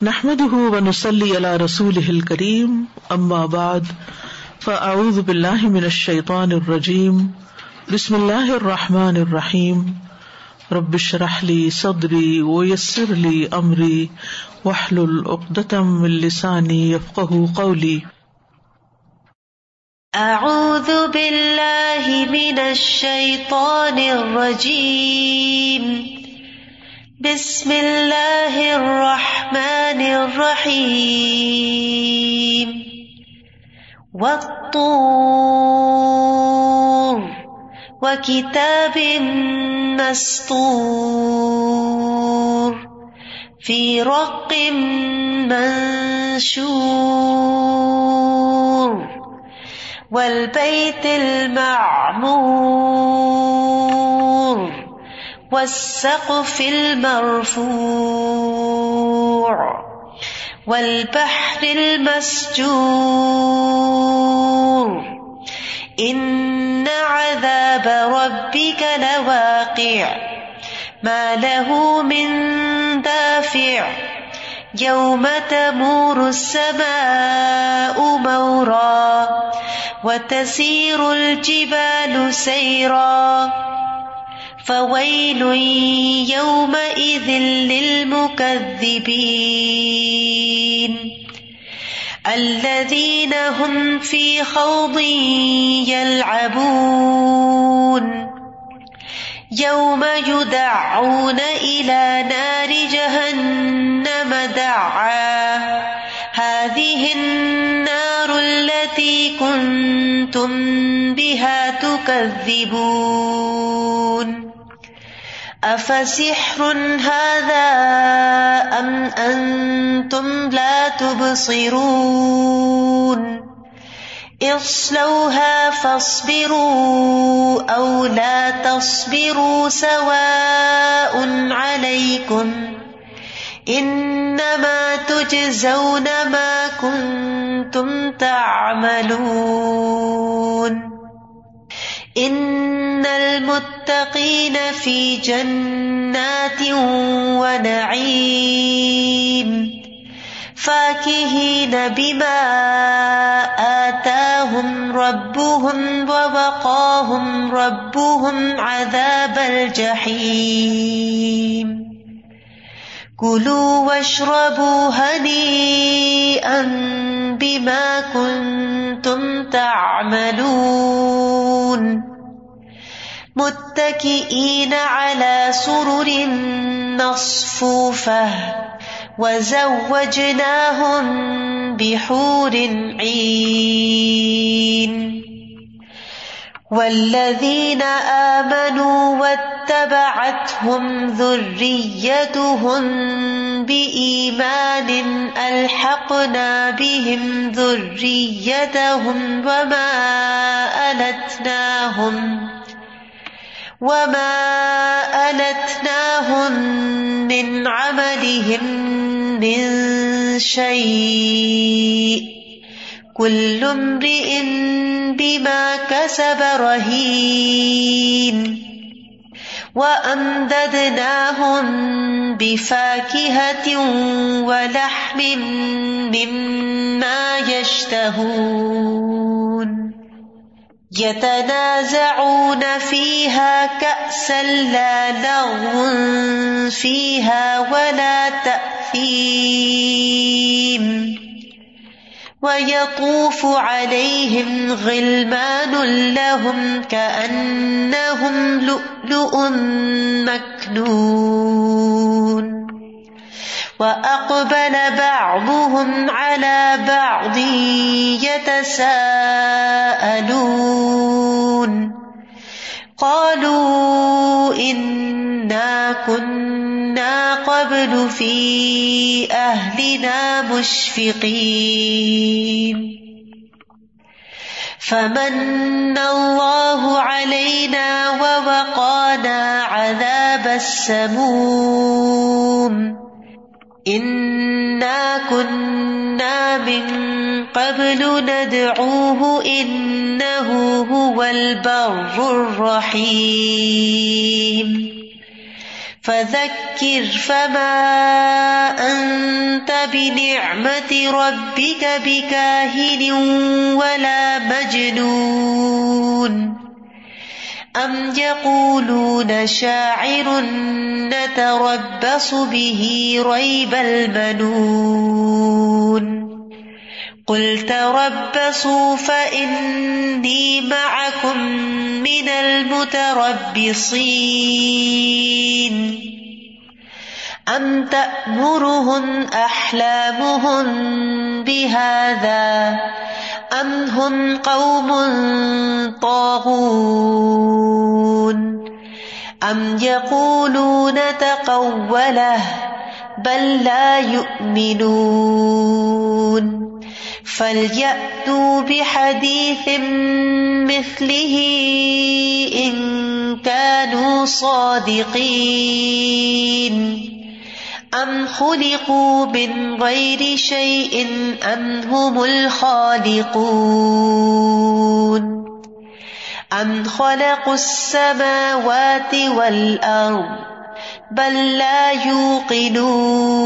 نحمد ونسلی علی رسول ہل کریم اما بعد فاعوذ باللہ من الشیطان الرجیم بسم اللہ الرحمٰن الرحیم رب ربش رحلی صدری ویسر لی امری وحل العقدم السانی یفق قولی اعوذ باللہ من الشیطان الرجیم بسم اللہ الرحمن الرحیم. والطور. وكتاب مسطور في رق منشور. والبيت المعمور. والسقف المرفوع والبحر المسجور إن عذاب ربك لواقع ما له من دافع يوم تمور السماء مورا وتسير الجبال سيرا فويل يومئذ للمكذبين الذين هم في خوض يلعبون يوم يدعون إلى نار جهنم دعا هذه النار التي كنتم بها تكذبون افسحر هذا ام انتم لا تبصرون اصلوها فاصبروا او لا تصبروا سواء عليكم انما تجزون ما كنتم تعملون ان المت المتقین فی جنات ونعیم فاکہین بما آتاہم ربهم ووقاہم ربهم عذاب الجحیم کلوا واشربوا هنیئا بما کنتم تعملون. متكئين على سرر نصفوفة وزوجناهم بحور عين والذين آمنوا واتبعتهم ذريتهم بإيمان ألحقنا بهم ذريتهم وما ألتناهم وما ألتناهم من عملهم من شيء كل امرئ بما كسب رهين وأمددناهم بفاكهة ولحم مما يشتهون يتنازعون فيها كأسا لا لغو فيها ولا تأثيم ويطوف عليهم غلمان لهم كأنهم لؤلؤ مكنون وأقبل بعضهم على بعض يتساءلون قالوا إنا كنا قبل في أهلنا مشفقين فمن الله علينا ووقانا عذاب السموم إنا كنا من قبل ندعوه إنه هو البر الرحيم فذكر فما أنت بنعمة ربك بكاهن ولا مجنون أم يقولون شاعر نتربص به ريب المنون قل تربصوا فإني معكم من المتربصين أم تأمرهن أحلامهن بهذا أم هم قوم طاغون أم يقولون تقوله بل لا يؤمنون فليأتوا بحديث مثله إن كانوا صادقين أم خلقوا من غير شيء أم هم الخالقون أم خلقوا السماوات والأرض بل لا يوقنون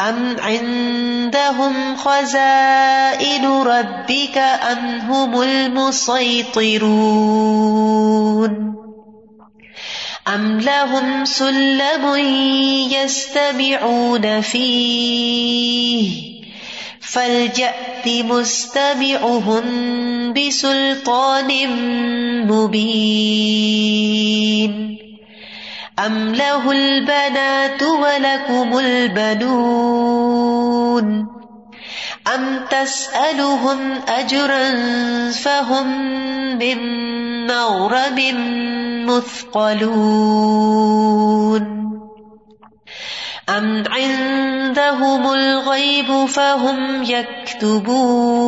أم عندهم خزائن ربك أم هم المسيطرون أم لهم سلم يستمعون فيه فليأت مستمعهم بسلطان مبين أم له البنات ولكم البنون أم تسألهم أجرا فهم من مغرب مثقلون أم عندهم الغيب فهم يكتبون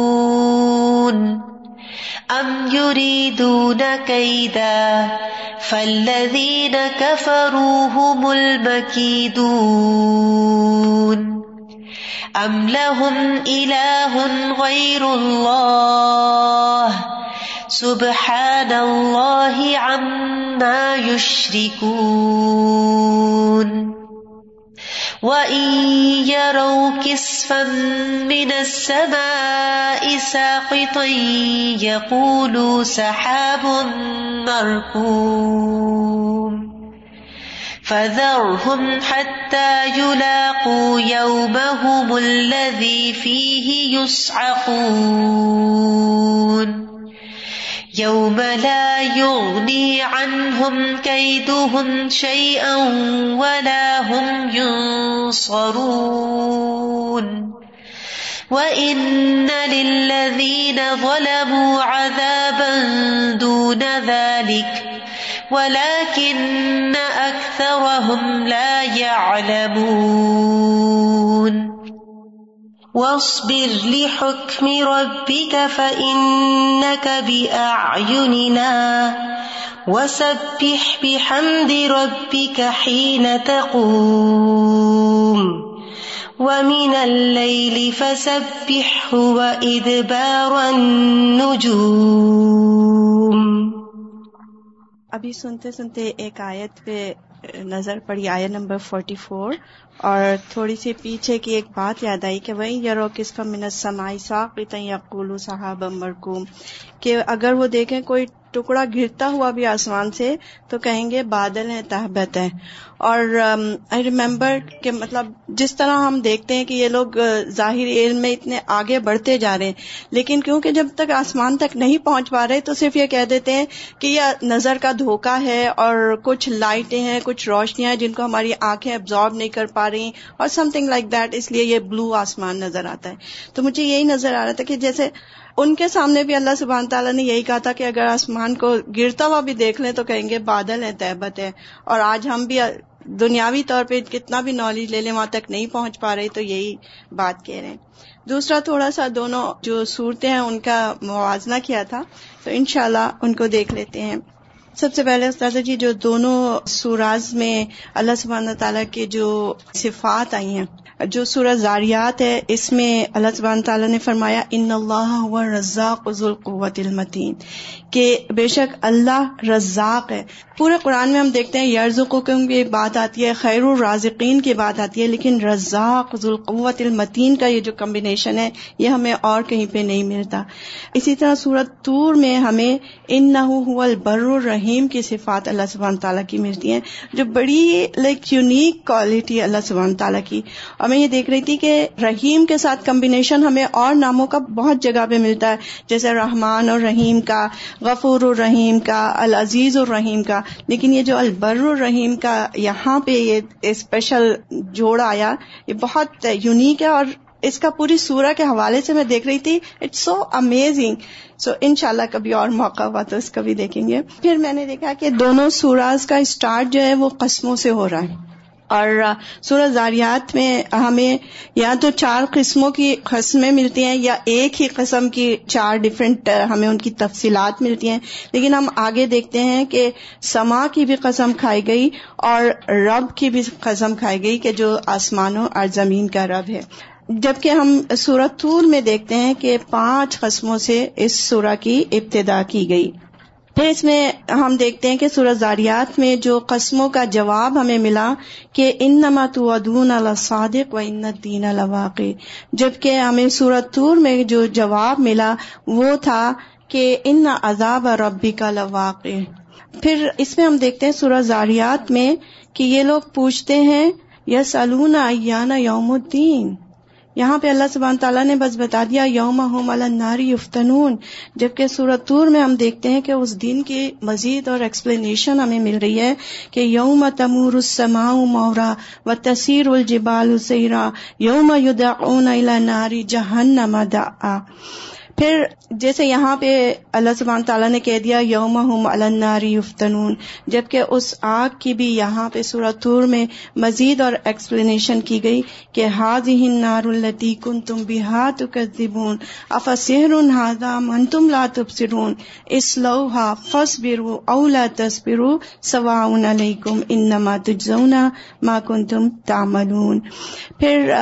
أم يريدون كيدا فالذين كفروا هم المكيدون أم لهم إله غير الله سبحان الله عما يشركون وَإِن يَرَوْا كِسْفًا مِّنَ السَّمَاءِ سَاقِطًا يَقُولُوا سَحَابٌ مَّرْكُومٌ فَذَرْهُمْ حَتَّىٰ يُلَاقُوا يَوْمَهُمُ الَّذِي فِيهِ يُصْعَقُونَ يوم لا يغني عنهم كيدهم شيئا ولا هم ينصرون وإن للذين ظلموا عذابا دون ذلك ولكن أكثرهم لا يعلمون واصبر لحكم ربك فإنك بأعيننا وسبح بحمد ربك حين تقوم ومن الليل فسبحه وإدبار النجوم ابھی سنتے سنتے ایک آیت پہ نظر پڑی آیا نمبر فورٹی فور اور تھوڑی سی پیچھے کی ایک بات یاد آئی کہ وہی یارو کس کا منت سمائی ساق یقول صاحب مرکوم کہ اگر وہ دیکھیں کوئی ٹکڑا گرتا ہوا بھی آسمان سے تو کہیں گے بادل ہیں تحبت ہیں۔ اور آئی ریمبر کہ مطلب جس طرح ہم دیکھتے ہیں کہ یہ لوگ ظاہر علم میں اتنے آگے بڑھتے جا رہے ہیں، لیکن کیونکہ جب تک آسمان تک نہیں پہنچ پا رہے تو صرف یہ کہہ دیتے ہیں کہ یہ نظر کا دھوکا ہے اور کچھ لائٹیں ہیں، کچھ روشنیاں ہیں جن کو ہماری آنکھیں ابزارب نہیں کر پا رہی اور سم تھنگ لائک دیٹ اس لیے یہ بلو آسمان نظر آتا ہے۔ تو مجھے یہی نظر آ رہا تھا کہ جیسے ان کے سامنے بھی اللہ سبحان تعالیٰ نے یہی کہا تھا کہ اگر آسمان کو گرتا ہوا بھی دیکھ لیں تو کہیں گے بادل ہے تہبت ہے اور آج ہم بھی دنیاوی طور پہ کتنا بھی نالج لے لیں، وہاں تک نہیں پہنچ پا رہے تو یہی بات کہہ رہے ہیں۔ دوسرا تھوڑا سا دونوں جو صورتیں ہیں، ان کا موازنہ کیا تھا، تو انشاءاللہ ان کو دیکھ لیتے ہیں۔ سب سے پہلے استاد جی جو دونوں سوراز میں اللہ سبحانہ تعالیٰ کے جو صفات آئی ہیں، جو سورج زاریات ہے، اس میں اللہ سبحانہ تعالیٰ نے فرمایا، ان اللہ رضا ذو القوت المتین کہ بے شک اللہ رزاق ہے۔ پورے قرآن میں ہم دیکھتے ہیں یرز کی بات آتی ہے، خیر الرازقین کی بات آتی ہے، لیکن رزاق ذوالقوت المتین کا یہ جو کمبینیشن ہے، یہ ہمیں اور کہیں پہ نہیں ملتا۔ اسی طرح صورت طور میں ہمیں ان نہ البر الرحیم کی صفات اللہ سبحانہ تعالیٰ کی ملتی ہیں، جو بڑی لائک یونیک کوالٹی اللہ سبحانہ تعالیٰ کی۔ اور میں یہ دیکھ رہی تھی کہ رحیم کے ساتھ کمبینیشن ہمیں اور ناموں کا بہت جگہ پہ ملتا ہے، جیسے رحمان اور رحیم کا غفور الرحیم کا، العزیز الرحیم کا، لیکن یہ جو البر الرحیم کا یہاں پہ یہ اسپیشل جوڑ آیا، یہ بہت یونیک ہے اور اس کا پوری سورہ کے حوالے سے میں دیکھ رہی تھی۔ اٹس سو امیزنگ سو ان شاء اللہ کبھی اور موقع ہوا تو اس کا بھی دیکھیں گے۔ پھر میں نے دیکھا کہ دونوں سوراز کا اسٹارٹ جو ہے وہ قسموں سے ہو رہا ہے۔ اور سورج زاریات میں ہمیں یا تو چار قسموں کی قسمیں ملتی ہیں یا ایک ہی قسم کی چار ڈفرینٹ ہمیں ان کی تفصیلات ملتی ہیں۔ لیکن ہم آگے دیکھتے ہیں کہ سما کی بھی قسم کھائی گئی اور رب کی بھی قسم کھائی گئی کہ جو آسمانوں اور زمین کا رب ہے۔ جبکہ ہم سورت طور میں دیکھتے ہیں کہ پانچ قسموں سے اس سورہ کی ابتدا کی گئی۔ پھر اس میں ہم دیکھتے ہیں کہ سورج زاریات میں جو قسموں کا جواب ہمیں ملا کہ ان نمت ادون الصادق و ان دین الواقع جبکہ ہمیں سورت طور میں جو جواب ملا وہ تھا کہ ان عذاب ربی کا لواقع۔ پھر اس میں ہم دیکھتے ہیں سورج زاریات میں کہ یہ لوگ پوچھتے ہیں یس ایانا یوم الدین؟ یہاں پہ اللہ سبحانہ تعالیٰ نے بس بتا دیا، یوم ہوم الناری یفتنون، جبکہ سورت طور میں ہم دیکھتے ہیں کہ اس دن کی مزید اور ایکسپلینیشن ہمیں مل رہی ہے کہ یوم تمور السماء مورا و تصیر الجبال سیرا، یوم یدعون الى ناری جہنم دعا۔ پھر جیسے یہاں پہ اللہ سبحانہ تعالیٰ نے کہہ دیا یوم ہم الناری یفتنون، جبکہ اس آگ کی بھی یہاں پہ طور میں مزید اور ایکسپلینیشن کی گئی کہ ہاد ہن نار التی کن تم بحات کون افسر ہادا من تم لا تبصرون اس لوہا فس برو اولا تصبرو سوا علیکم انما تجزونا ما کن تم تاملون پھر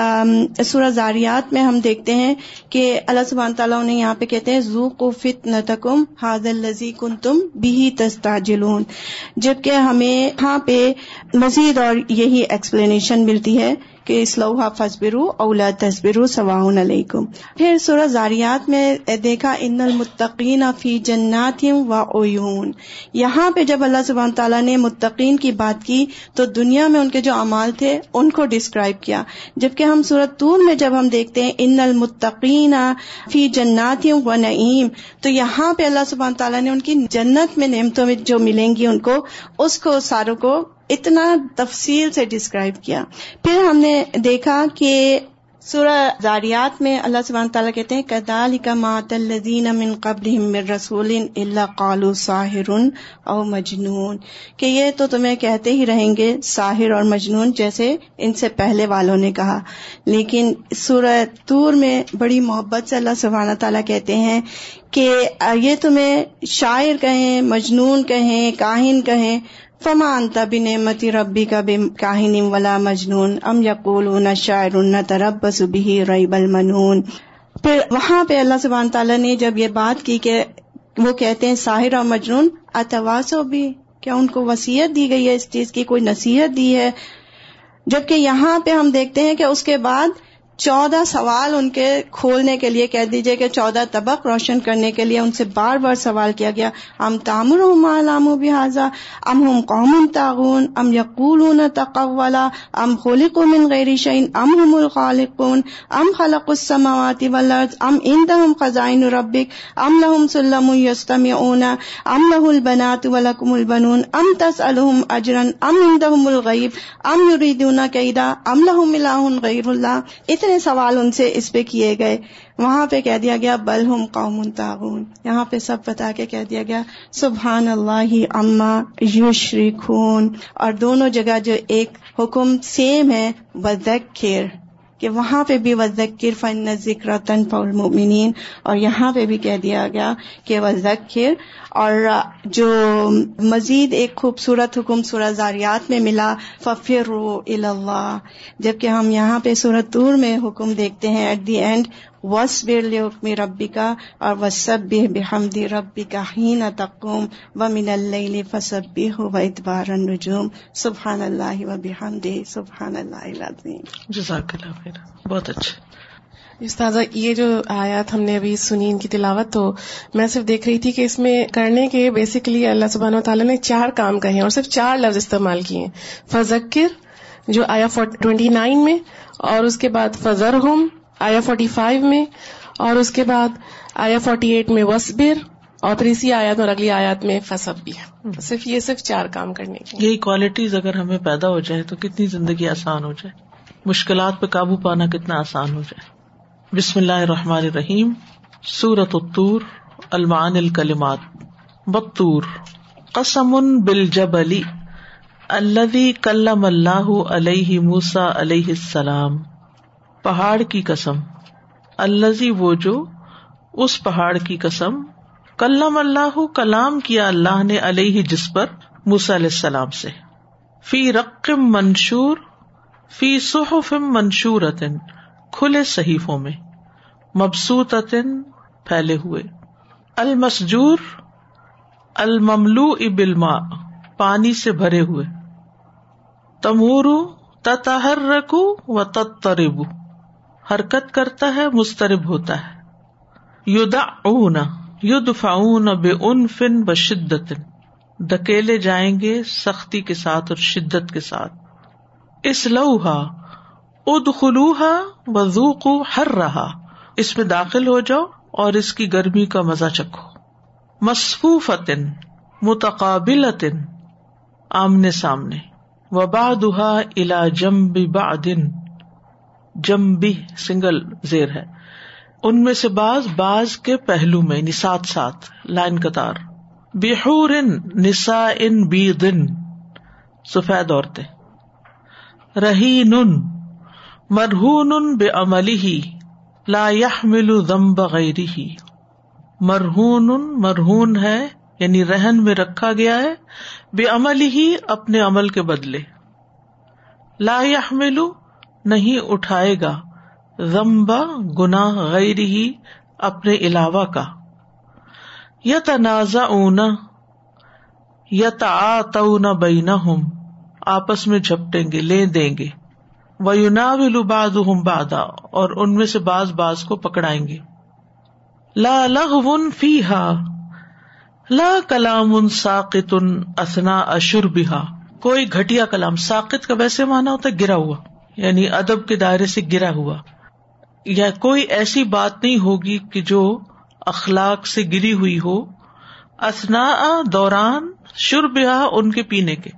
سورہ زاریات میں ہم دیکھتے ہیں کہ اللہ سبحانہ تعالیٰ نے یہاں پہ کہتے ہیں زو کو فت نتکم حاض الزی کن تم بھی تستاجلون جبکہ ہمیں یہاں پہ مزید اور یہی ایکسپلینیشن ملتی ہے۔ کہ اسلوحا فصبرو اولا تصبرو سواؤن علیکم۔ پھر سورہ زاریات میں دیکھا، ان المتقین فی جنات و عیون۔ یہاں پہ جب اللہ سبحانہ تعالیٰ نے متقین کی بات کی، تو دنیا میں ان کے جو اعمال تھے، ان کو ڈسکرائب کیا۔ جبکہ ہم سورت طور میں جب ہم دیکھتے ہیں، ان المتقین فی جنات و نعیم، تو یہاں پہ اللہ سبحانہ تعالیٰ نے ان کی جنت میں نعمتوں میں جو ملیں گی، ان کو، اس کو، ساروں کو اتنا تفصیل سے ڈسکرائب کیا۔ پھر ہم نے دیکھا کہ سورہ زاریات میں اللہ سبحانہ تعالیٰ کہتے ہیں کدال کا مات الدین امن قبل رسول اللہ قالو ساحر او مجنون۔ کہ یہ تو تمہیں کہتے ہی رہیں گے، ساحر اور مجنون جیسے ان سے پہلے والوں نے کہا۔ لیکن سورہ تور میں بڑی محبت سے اللہ سبحانہ تعالیٰ کہتے ہیں کہ یہ تمہیں شاعر کہیں، مجنون کہیں، کاہن کہیں فمان تب ربی کا بے کاہن ولا مجنون ام یقول نہ شاعر نہ ترب بھی ریب المنون۔ پھر وہاں پہ اللہ سبحانہ تعالیٰ نے جب یہ بات کی کہ وہ کہتے ہیں ساحر اور مجنون اتواسو بھی، کیا ان کو وسیعت دی گئی ہے اس چیز کی، کوئی نصیحت دی ہے؟ جبکہ یہاں پہ ہم دیکھتے ہیں کہ اس کے بعد چودہ سوال ان کے کھولنے کے لیے کہہ دیجیے کہ چودہ طبق روشن کرنے کے لیے ان سے بار بار سوال کیا گیا۔ ام تامر مالام و بحاظہ ام ہم قوم تعاون ام یقول تقولا؟ ام خلق من غیر شعین ام ہم الخالقون؟ ام خلق السماوات والارض؟ ام اندہم خزائن ربک؟ ام لہم سلم یستمعون؟ ام لہ البنات ولکم البنون؟ ام تسألہم اجرا؟ ام اندہم الغیب؟ ام یریدون کیدا؟ ام لہم الہ غیر اللہ؟ اتنے سوال ان سے اس پہ کیے گئے۔ وہاں پہ کہہ دیا گیا، بل ہم قوم تعاون یہاں پہ سب بتا کے کہہ دیا گیا سبحان اللہ اما یوشری خون اور دونوں جگہ جو ایک حکم سیم ہے بدکر کہ وہاں پہ بھی وزکر فن ذکر تن المؤمنین اور یہاں پہ بھی کہہ دیا گیا کہ وزکر اور جو مزید ایک خوبصورت حکم سورہ زاریات میں ملا ففر اللہ جبکہ ہم یہاں پہ سورت طور میں حکم دیکھتے ہیں ایٹ دی اینڈ وصبر لحکم ربی کا اور وسب بحمد ربی کا ہین تقوم و من اللیل فسبح و ادبار النجوم. سبحان اللہ و بحمد سبحان اللہ العظیم. جزاک اللہ خیر. بہت اچھا. استاذہ یہ جو آیات ہم نے ابھی سنی ان کی تلاوت تو میں صرف دیکھ رہی تھی کہ اس میں کرنے کے بیسکلی اللہ سبحانہ و تعالیٰ نے چار کام کہے ہیں اور صرف چار لفظ استعمال کیے ہیں۔ فذکر جو آیا ٹوینٹی نائن میں اور اس کے بعد فضر ہوم آیا فورٹی فائیو میں اور اس کے بعد آیا فورٹی ایٹ میں وسبر اور پھر اسی آیات اور اگلی آیات میں فصب بھی ہے۔ صرف یہ صرف چار کام کرنے کی یہی کوالٹیز اگر ہمیں پیدا ہو جائے تو کتنی زندگی آسان ہو جائے۔ مشکلات پہ قابو پانا کتنا آسان ہو جائے۔ بسم اللہ الرحمن الرحیم۔ سورت الطور المان الکلمات۔ بطور قسم بل جب علی الدی کلم اللہ علیہ موسا علیہ السلام۔ پہاڑ کی قسم۔ الزی وہ جو اس پہاڑ کی قسم۔ کلم اللہ، کلام کیا اللہ نے علیہ جس پر موسا علیہ السلام سے۔ فی رقم منشور، فی صحف منشور کھلے صحیفوں میں۔ مبسوط پھیلے ہوئے۔ المسجور المملو ابلما پانی سے بھرے ہوئے۔ تمور تتحر و تترب حرکت کرتا ہے، مسترب ہوتا ہے۔ یودا اون ید فاون بے ان فن ب شدت جائیں گے سختی کے ساتھ اور شدت کے ساتھ۔ اس لوہا اد خلوحا وزوق ہر رہا اس میں داخل ہو جاؤ اور اس کی گرمی کا مزہ چکھو۔ مصفوف متقابل آمنے سامنے۔ وبا دہا الا جمبی با دن جمبی سنگل زیر ہے۔ ان میں سے باز باز کے پہلو میں یعنی ساتھ ساتھ، لائن قطار۔ بحور نسا ان بی دن سفید عورتیں۔ رہی نن مرہون بے عملی ہی لا ملو دم بغیر ہی مرہون مرہون ہے یعنی رہن میں رکھا گیا ہے۔ بے عمل ہی اپنے عمل کے بدلے۔ لا ملو نہیں اٹھائے گا۔ غمبا گنا غیر ہی اپنے علاوہ کا۔ یا تنازع اونا یا تا بینا ہوں آپس میں جھپٹیں گے، لے دیں گے۔ باد بادا اور ان میں سے باز باز کو پکڑائیں گے۔ لا لغ فی ہا لا کلام ان ساقت ان اسنا اشر بہا کوئی گٹیا کلام ساقت کا ویسے مانا ہوتا ہے گرا ہوا۔ یعنی ادب کے دائرے سے گرا ہوا۔ یا کوئی ایسی بات نہیں ہوگی کہ جو اخلاق سے گری ہوئی ہو۔ اسنا دوران شربہ ان کے پینے کے۔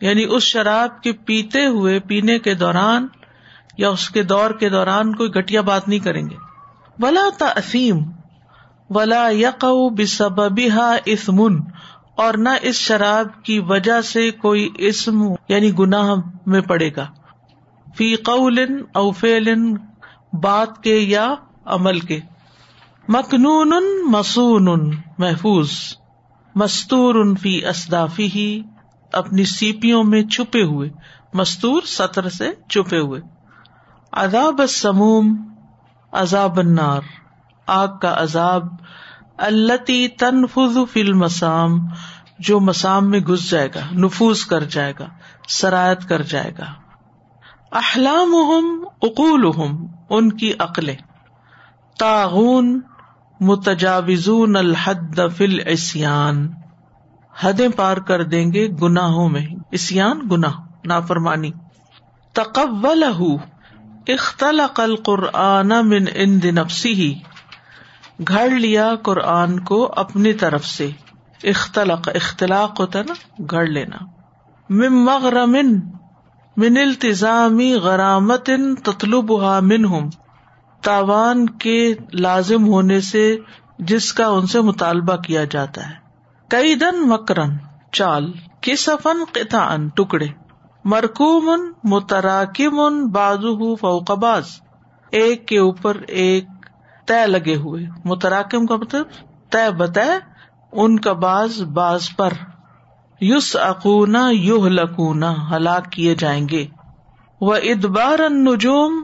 یعنی اس شراب کے پیتے ہوئے پینے کے دوران یا اس کے دور کے دوران کوئی گٹیا بات نہیں کریں گے۔ ولا تفیم ولا یق بسبا اسمن اور نہ اس شراب کی وجہ سے کوئی اسم یعنی گناہ میں پڑے گا۔ فی قول او فیل بات کے یا عمل کے۔ مخنون مسون محفوظ۔ مستور فی اسدافی ہی اپنی سیپیوں میں چھپے ہوئے۔ مستور سطر سے چھپے ہوئے۔ عذاب سموم عذاب النار۔ آگ کا عذاب التی تنفذ فی المسام، جو مسام میں گھس جائے گا نفوز کر جائے گا، سرایت کر جائے گا۔ احلام اقول ان کی عقلیں۔ تاغون متجاوزون الحد فل اسیان حدیں پار کر دیں گے گناہوں میں۔ اسیان گناہ، نافرمانی۔ تقبل اختلق القرآن من ان نفسی ہی گھڑ لیا قرآن کو اپنی طرف سے۔ اختلق، اختلاق ہوتا نا، گھڑ لینا۔ مم مغرمن من التظامی غرامت تطلب من ہوں تاوان کے لازم ہونے سے جس کا ان سے مطالبہ کیا جاتا ہے۔ کئی دن مکرن، چال، کسفن قطعن ٹکڑے۔ مرکوم متراکم بازو فوقباز ایک کے اوپر ایک طے لگے ہوئے۔ متراکم کا مطلب طے بت ان کا باز باز پر۔ یوس اکونا یوہ لکونا ہلاک کیے جائیں گے۔ وہ ادبار نجوم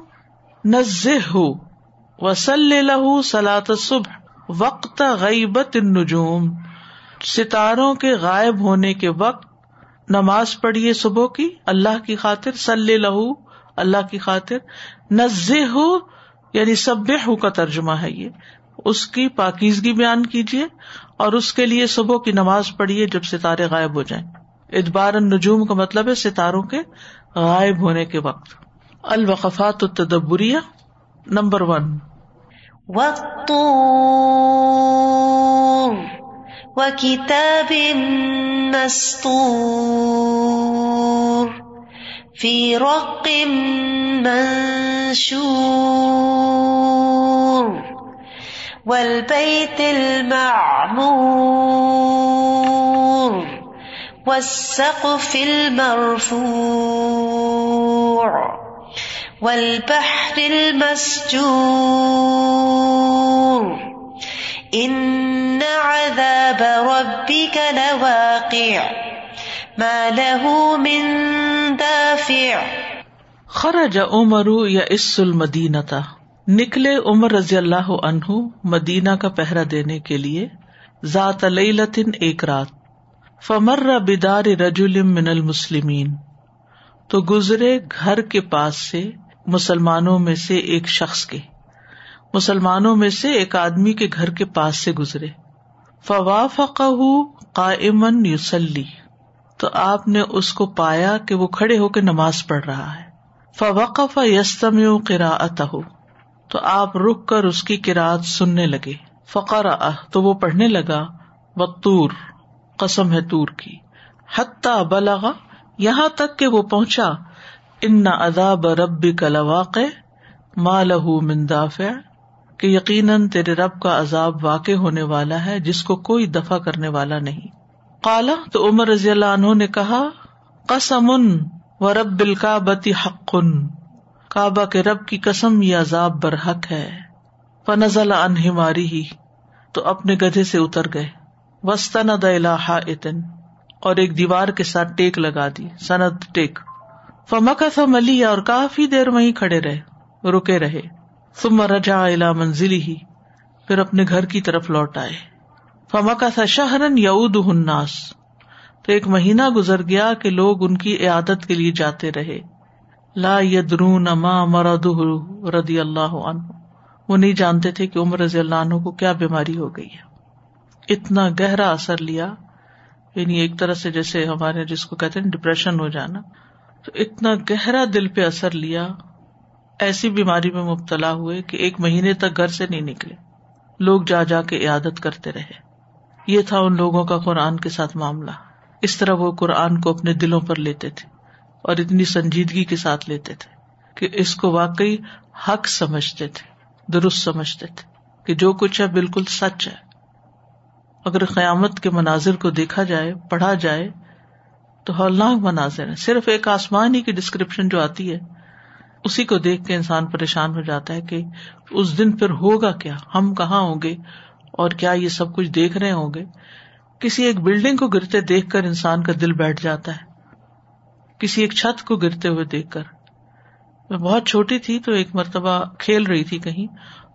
نز ہو وسل لہو سلاۃ صبح وقت غیبت النجوم۔ ستاروں کے غائب ہونے کے وقت نماز پڑھیے صبح کی، اللہ کی خاطر، سل لہو اللہ کی خاطر۔ نز ہو یعنی سب ہو کا ترجمہ ہے یہ۔ اس کی پاکیزگی بیان کیجیے اور اس کے لیے صبح کی نماز پڑھیے جب ستارے غائب ہو جائیں۔ ادبار النجوم کا مطلب ہے ستاروں کے غائب ہونے کے وقت۔ الوقفات التدبریہ، نمبر ون۔ وكتاب مسطور في رق منشور والبيت المعمور والسقف المرفوع والبحر المسجور ان عذاب ربك لواقع ما له من دافع خرج عمر یا اس نکلے عمر رضی اللہ عنہ مدینہ کا پہرا دینے کے لیے ذات لیلتن ایک رات۔ فمر بدار رجل من المسلمین۔ تو گزرے گھر کے پاس سے مسلمانوں میں سے ایک شخص کے۔ مسلمانوں میں سے ایک آدمی کے گھر کے پاس سے گزرے۔ فوا قائمن یوسلی تو آپ نے اس کو پایا کہ وہ کھڑے ہو کے نماز پڑھ رہا ہے۔ فوقف یستم کرا تو آپ رک کر اس کی کراط سننے لگے۔ فقر تو وہ پڑھنے لگا۔ بطور قسم ہے تور کی۔ حتیٰ بلغا یہاں تک کہ وہ پہنچا۔ ان اداب ربی کا لواق ماں لہو مندافع کہ یقیناً تیرے رب کا عذاب واقع ہونے والا ہے، جس کو کوئی دفاع کرنے والا نہیں۔ کالا تو عمر رضی اللہ عنہ نے کہا، قسم و رب الکابتی حق۔ کعبہ کے رب کی قسم یہ عذاب برحق ہے۔ فنزل ان ہماری ہی تو اپنے گدھے سے اتر گئے۔ وسطن دلحا اتن اور ایک دیوار کے ساتھ ٹیک لگا دی، سند ٹیک۔ فما کا تھا ملی اور کافی دیر وہیں کھڑے رہے، رکے رہے۔ ثم رجا الا منزلی ہی پھر اپنے گھر کی طرف لوٹ آئے۔ فما کا تھا شہرن یعود الناس، تو ایک مہینہ گزر گیا کہ لوگ ان کی عیادت کے لیے جاتے رہے۔ لا یدرون ما مرد رضی اللہ عنہ۔ وہ نہیں جانتے تھے کہ عمر رضی اللہ عنہ کو کیا بیماری ہو گئی ہے۔ اتنا گہرا اثر لیا۔ یعنی ایک طرح سے جیسے ہمارے جس کو کہتے ہیں ڈپریشن ہو جانا۔ تو اتنا گہرا دل پہ اثر لیا۔ ایسی بیماری میں مبتلا ہوئے کہ ایک مہینے تک گھر سے نہیں نکلے۔ لوگ جا جا کے عیادت کرتے رہے۔ یہ تھا ان لوگوں کا قرآن کے ساتھ معاملہ۔ اس طرح وہ قرآن کو اپنے دلوں پر لیتے تھے۔ اور اتنی سنجیدگی کے ساتھ لیتے تھے کہ اس کو واقعی حق سمجھتے تھے، درست سمجھتے تھے کہ جو کچھ ہے بالکل سچ ہے۔ اگر قیامت کے مناظر کو دیکھا جائے، پڑھا جائے، تو ہولناک مناظر ہے صرف ایک آسمان ہی کی ڈسکرپشن جو آتی ہے، اسی کو دیکھ کے انسان پریشان ہو جاتا ہے کہ اس دن پھر ہوگا کیا؟ ہم کہاں ہوں گے؟ اور کیا یہ سب کچھ دیکھ رہے ہوں گے؟ کسی ایک بلڈنگ کو گرتے دیکھ کر انسان کا دل بیٹھ جاتا ہے۔ کسی ایک چھت کو گرتے ہوئے دیکھ کر۔ میں بہت چھوٹی تھی تو ایک مرتبہ کھیل رہی تھی کہیں،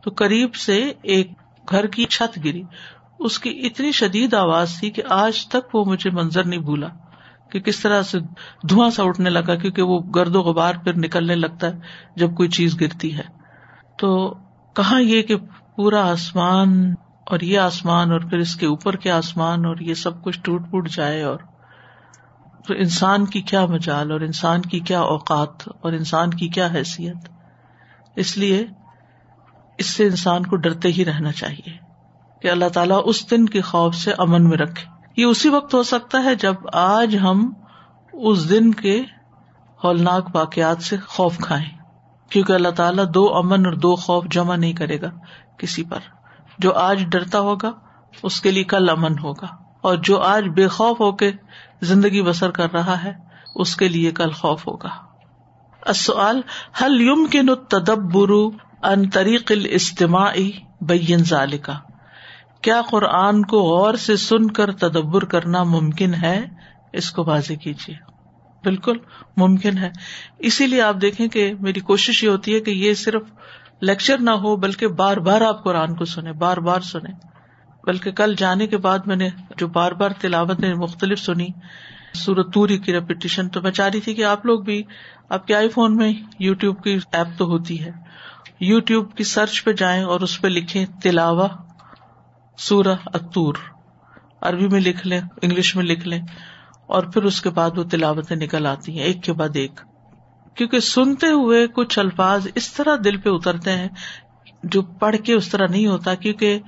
تو قریب سے ایک گھر کی چھت گری۔ اس کی اتنی شدید آواز تھی کہ آج تک وہ مجھے منظر نہیں بھولا کہ کس طرح سے دھواں سا اٹھنے لگا کیونکہ وہ گرد و غبار پھر نکلنے لگتا ہے جب کوئی چیز گرتی ہے۔ تو کہاں یہ کہ پورا آسمان اور یہ آسمان اور پھر اس کے اوپر کے آسمان اور یہ سب کچھ ٹوٹ پوٹ جائے اور تو انسان کی کیا مجال اور انسان کی کیا اوقات اور انسان کی کیا حیثیت؟ اس لیے اس سے انسان کو ڈرتے ہی رہنا چاہیے کہ اللہ تعالیٰ اس دن کے خوف سے امن میں رکھے۔ یہ اسی وقت ہو سکتا ہے جب آج ہم اس دن کے ہولناک واقعات سے خوف کھائیں۔ کیونکہ اللہ تعالیٰ دو امن اور دو خوف جمع نہیں کرے گا کسی پر۔ جو آج ڈرتا ہوگا، اس کے لیے کل امن ہوگا۔ اور جو آج بے خوف ہو کے زندگی بسر کر رہا ہے، اس کے لیے کل خوف ہوگا۔ السؤال حل یم کے تدبر ان طریق الاستماعی بین ذالکا؟ کیا قرآن کو غور سے سن کر تدبر کرنا ممکن ہے؟ اس کو واضح کیجیے بالکل ممکن ہے۔ اسی لیے آپ دیکھیں کہ میری کوشش یہ ہوتی ہے کہ یہ صرف لیکچر نہ ہو، بلکہ بار بار آپ قرآن کو سنیں، بار بار سنیں۔ بلکہ کل جانے کے بعد میں نے جو بار بار تلاوت مختلف سنی، سورت توری کی ریپیٹیشن تو میں چاہ رہی تھی کہ آپ لوگ بھی، آپ کے آئی فون میں یو ٹیوب کی ایپ تو ہوتی ہے یو ٹیوب کی سرچ پہ جائیں اور اس پہ لکھیں تلاوا سورہ اتور عربی میں لکھ لیں، انگلش میں لکھ لیں، اور پھر اس کے بعد وہ تلاوتیں نکل آتی ہیں، ایک کے بعد ایک۔ کیونکہ سنتے ہوئے کچھ الفاظ اس طرح دل پہ اترتے ہیں جو پڑھ کے اس طرح نہیں ہوتا، کیونکہ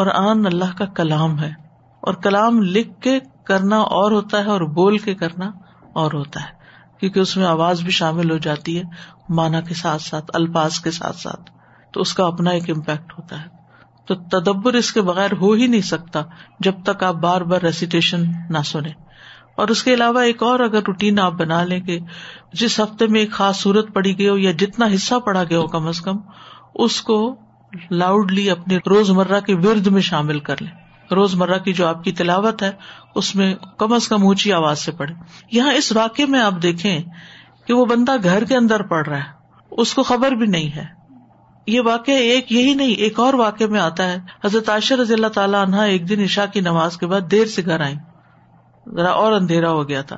قرآن اللہ کا کلام ہے اور کلام لکھ کے کرنا اور ہوتا ہے اور بول کے کرنا اور ہوتا ہے کیونکہ اس میں آواز بھی شامل ہو جاتی ہے مانا کے ساتھ ساتھ، الفاظ کے ساتھ ساتھ، تو اس کا اپنا ایک امپیکٹ ہوتا ہے۔ تو تدبر اس کے بغیر ہو ہی نہیں سکتا جب تک آپ بار بار ریسیٹیشن نہ سنیں۔ اور اس کے علاوہ ایک اور اگر روٹین آپ بنا لیں کہ جس ہفتے میں ایک خاص صورت پڑی گئی ہو یا جتنا حصہ پڑا گیا ہو کم از کم، اس کو لاؤڈلی اپنے روز مرہ کے ورد میں شامل کر لیں۔ روز مرہ کی جو آپ کی تلاوت ہے، اس میں کم از کم اونچی آواز سے پڑھے یہاں اس واقعے میں آپ دیکھیں کہ وہ بندہ گھر کے اندر پڑھ رہا ہے۔ اس کو خبر بھی نہیں ہے۔ یہ واقع ایک، یہی نہیں، ایک اور واقع میں آتا ہے۔ حضرت عائشہ رضی اللہ تعالیٰ عنہ ایک دن عشاء کی نماز کے بعد دیر سے گھر آئی ذرا اور اندھیرا ہو گیا تھا۔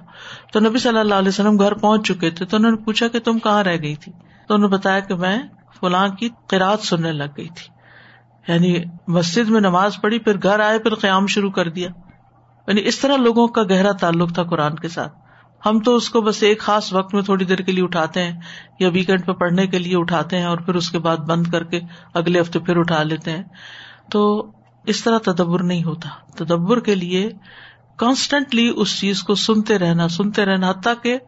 تو نبی صلی اللہ علیہ وسلم گھر پہنچ چکے تھے۔ تو انہوں نے پوچھا کہ تم کہاں رہ گئی تھی؟ تو انہوں نے بتایا کہ میں فلاں کی قرآد سننے لگ گئی تھی۔ یعنی مسجد میں نماز پڑھی، پھر گھر آئے، پھر قیام شروع کر دیا۔ یعنی اس طرح لوگوں کا گہرا تعلق تھا قرآن کے ساتھ۔ ہم تو اس کو بس ایک خاص وقت میں تھوڑی دیر کے لیے اٹھاتے ہیں یا ویکینڈ پہ پڑھنے کے لیے اٹھاتے ہیں اور پھر اس کے بعد بند کر کے اگلے ہفتے پھر اٹھا لیتے ہیں۔ تو اس طرح تدبر نہیں ہوتا۔ تدبر کے لیے کانسٹینٹلی اس چیز کو سنتے رہنا سنتے رہنا، حتیٰ کہ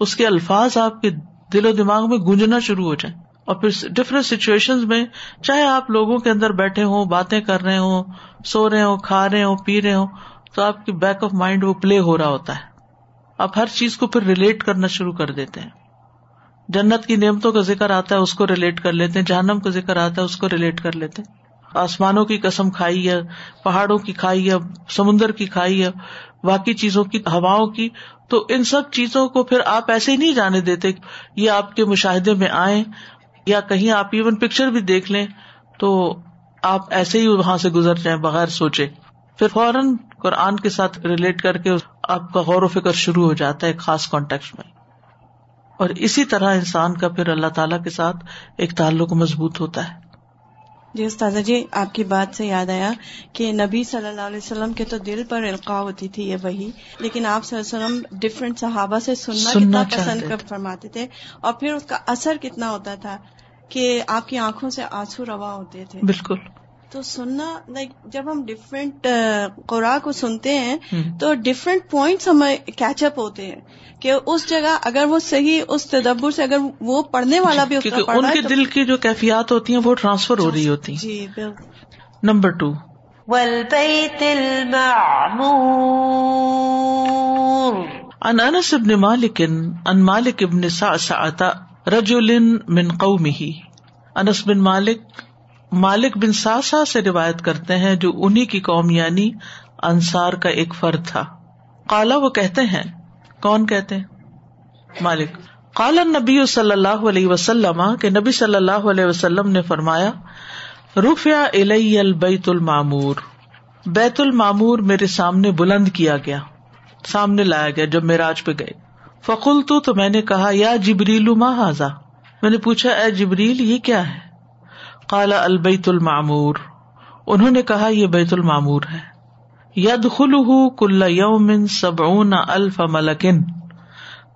اس کے الفاظ آپ کے دل و دماغ میں گونجنا شروع ہو جائیں اور پھر ڈفرینٹ سچویشن میں چاہے آپ لوگوں کے اندر بیٹھے ہوں، باتیں کر رہے ہوں، سو رہے ہوں، کھا رہے ہوں، پی رہے ہوں، تو آپ کی بیک آف مائنڈ وہ پلے ہو رہا ہوتا ہے۔ آپ ہر چیز کو پھر ریلیٹ کرنا شروع کر دیتے ہیں۔ جنت کی نعمتوں کا ذکر آتا ہے، اس کو ریلیٹ کر لیتے ہیں۔ جہنم کا ذکر آتا ہے، اس کو ریلیٹ کر لیتے ہیں۔ آسمانوں کی قسم کھائی ہے، پہاڑوں کی کھائی ہے، سمندر کی کھائی ہے۔ باقی چیزوں کی، ہواؤں کی، تو ان سب چیزوں کو پھر آپ ایسے ہی نہیں جانے دیتے یہ آپ کے مشاہدے میں آئے یا کہیں آپ ایون پکچر بھی دیکھ لیں، تو آپ ایسے ہی وہاں سے گزر جائیں، بغیر سوچے۔ پھر فوراً قرآن کے ساتھ ریلیٹ کر کے آپ کا غور و فکر شروع ہو جاتا ہے ایک خاص کانٹیکٹ میں۔ اور اسی طرح انسان کا پھر اللہ تعالی کے ساتھ ایک تعلق مضبوط ہوتا ہے۔ جی استاذہ جی آپ کی بات سے یاد آیا کہ نبی صلی اللہ علیہ وسلم کے تو دل پر القاع ہوتی تھی یہ وہی لیکن آپ صلی اللہ علیہ وسلم ڈفرینٹ صحابہ سے سننا, سننا کتنا پسند فرماتے تھے اور پھر اس کا اثر کتنا ہوتا تھا کہ آپ کی آنکھوں سے آنسو روا ہوتے تھے۔ بالکل۔ تو سننا لائک جب ہم ڈفرینٹ قرآ کو سنتے ہیں تو ڈفرینٹ پوائنٹس ہمیں کیچ اپ ہوتے ہیں کہ اس جگہ اگر وہ صحیح اس تدبر سے اگر وہ پڑھنے والا بھی ان کے دل کی جو کیفیات ہوتی ہیں وہ ٹرانسفر ہو رہی ہوتی جی نمبر ٹو ان انس ابن مالک ان مالک ابن سعسعتا رجل من قومه۔ انس بن مالک مالک بن ساسا سے روایت کرتے ہیں جو انہیں کی قوم یعنی انصار کا ایک فرد تھا۔ کالا وہ کہتے ہیں، کون کہتے ہیں؟ مالک۔ کالا نبی صلی اللہ علیہ وسلم کے نبی صلی اللہ علیہ وسلم نے فرمایا رفیا البیت المامور بیت المامور میرے سامنے بلند کیا گیا، سامنے لایا گیا جب میراج پہ گئے۔ فکل تو میں نے کہا، یا جبریل، ما حاضا میں نے پوچھا، اے جبریل، یہ کیا ہے؟ کالا البیت المعمور۔ انہوں نے کہا، یہ بیت المعمور ہے۔ ید خل کل یومن سبعون الف ملکن۔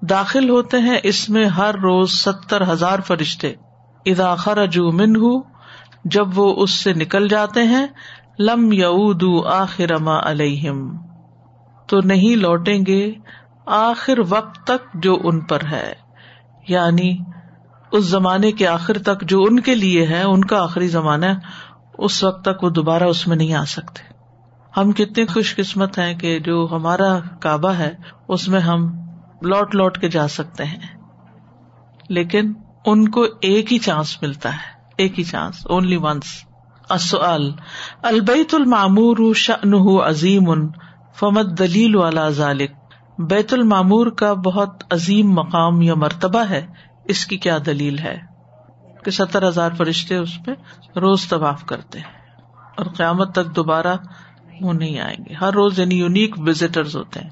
داخل ہوتے ہیں اس میں ہر روز ستر ہزار فرشتے۔ ادا خرجو من جب وہ اس سے نکل جاتے ہیں، لم یعود آخر ما علیہم۔ تو نہیں لوٹیں گے آخر وقت تک جو ان پر ہے۔ یعنی اس زمانے کے آخر تک جو ان کے لیے ہے ان کا آخری زمانہ اس وقت تک وہ دوبارہ اس میں نہیں آ سکتے۔ ہم کتنے خوش قسمت ہیں کہ جو ہمارا کعبہ ہے، اس میں ہم لوٹ لوٹ کے جا سکتے ہیں۔ لیکن ان کو ایک ہی چانس ملتا ہے، ایک ہی چانس اونلی ونس اصل البیت المعمور شن عظیم ان فمت دلیل والا ذالک بیت المعمور کا بہت عظیم مقام یا مرتبہ ہے۔ اس کی کیا دلیل ہے کہ ستر ہزار فرشتے اس پہ روز طواف کرتے ہیں اور قیامت تک دوبارہ وہ نہیں آئیں گے۔ ہر روز یعنی یونیک وزٹرز ہوتے ہیں۔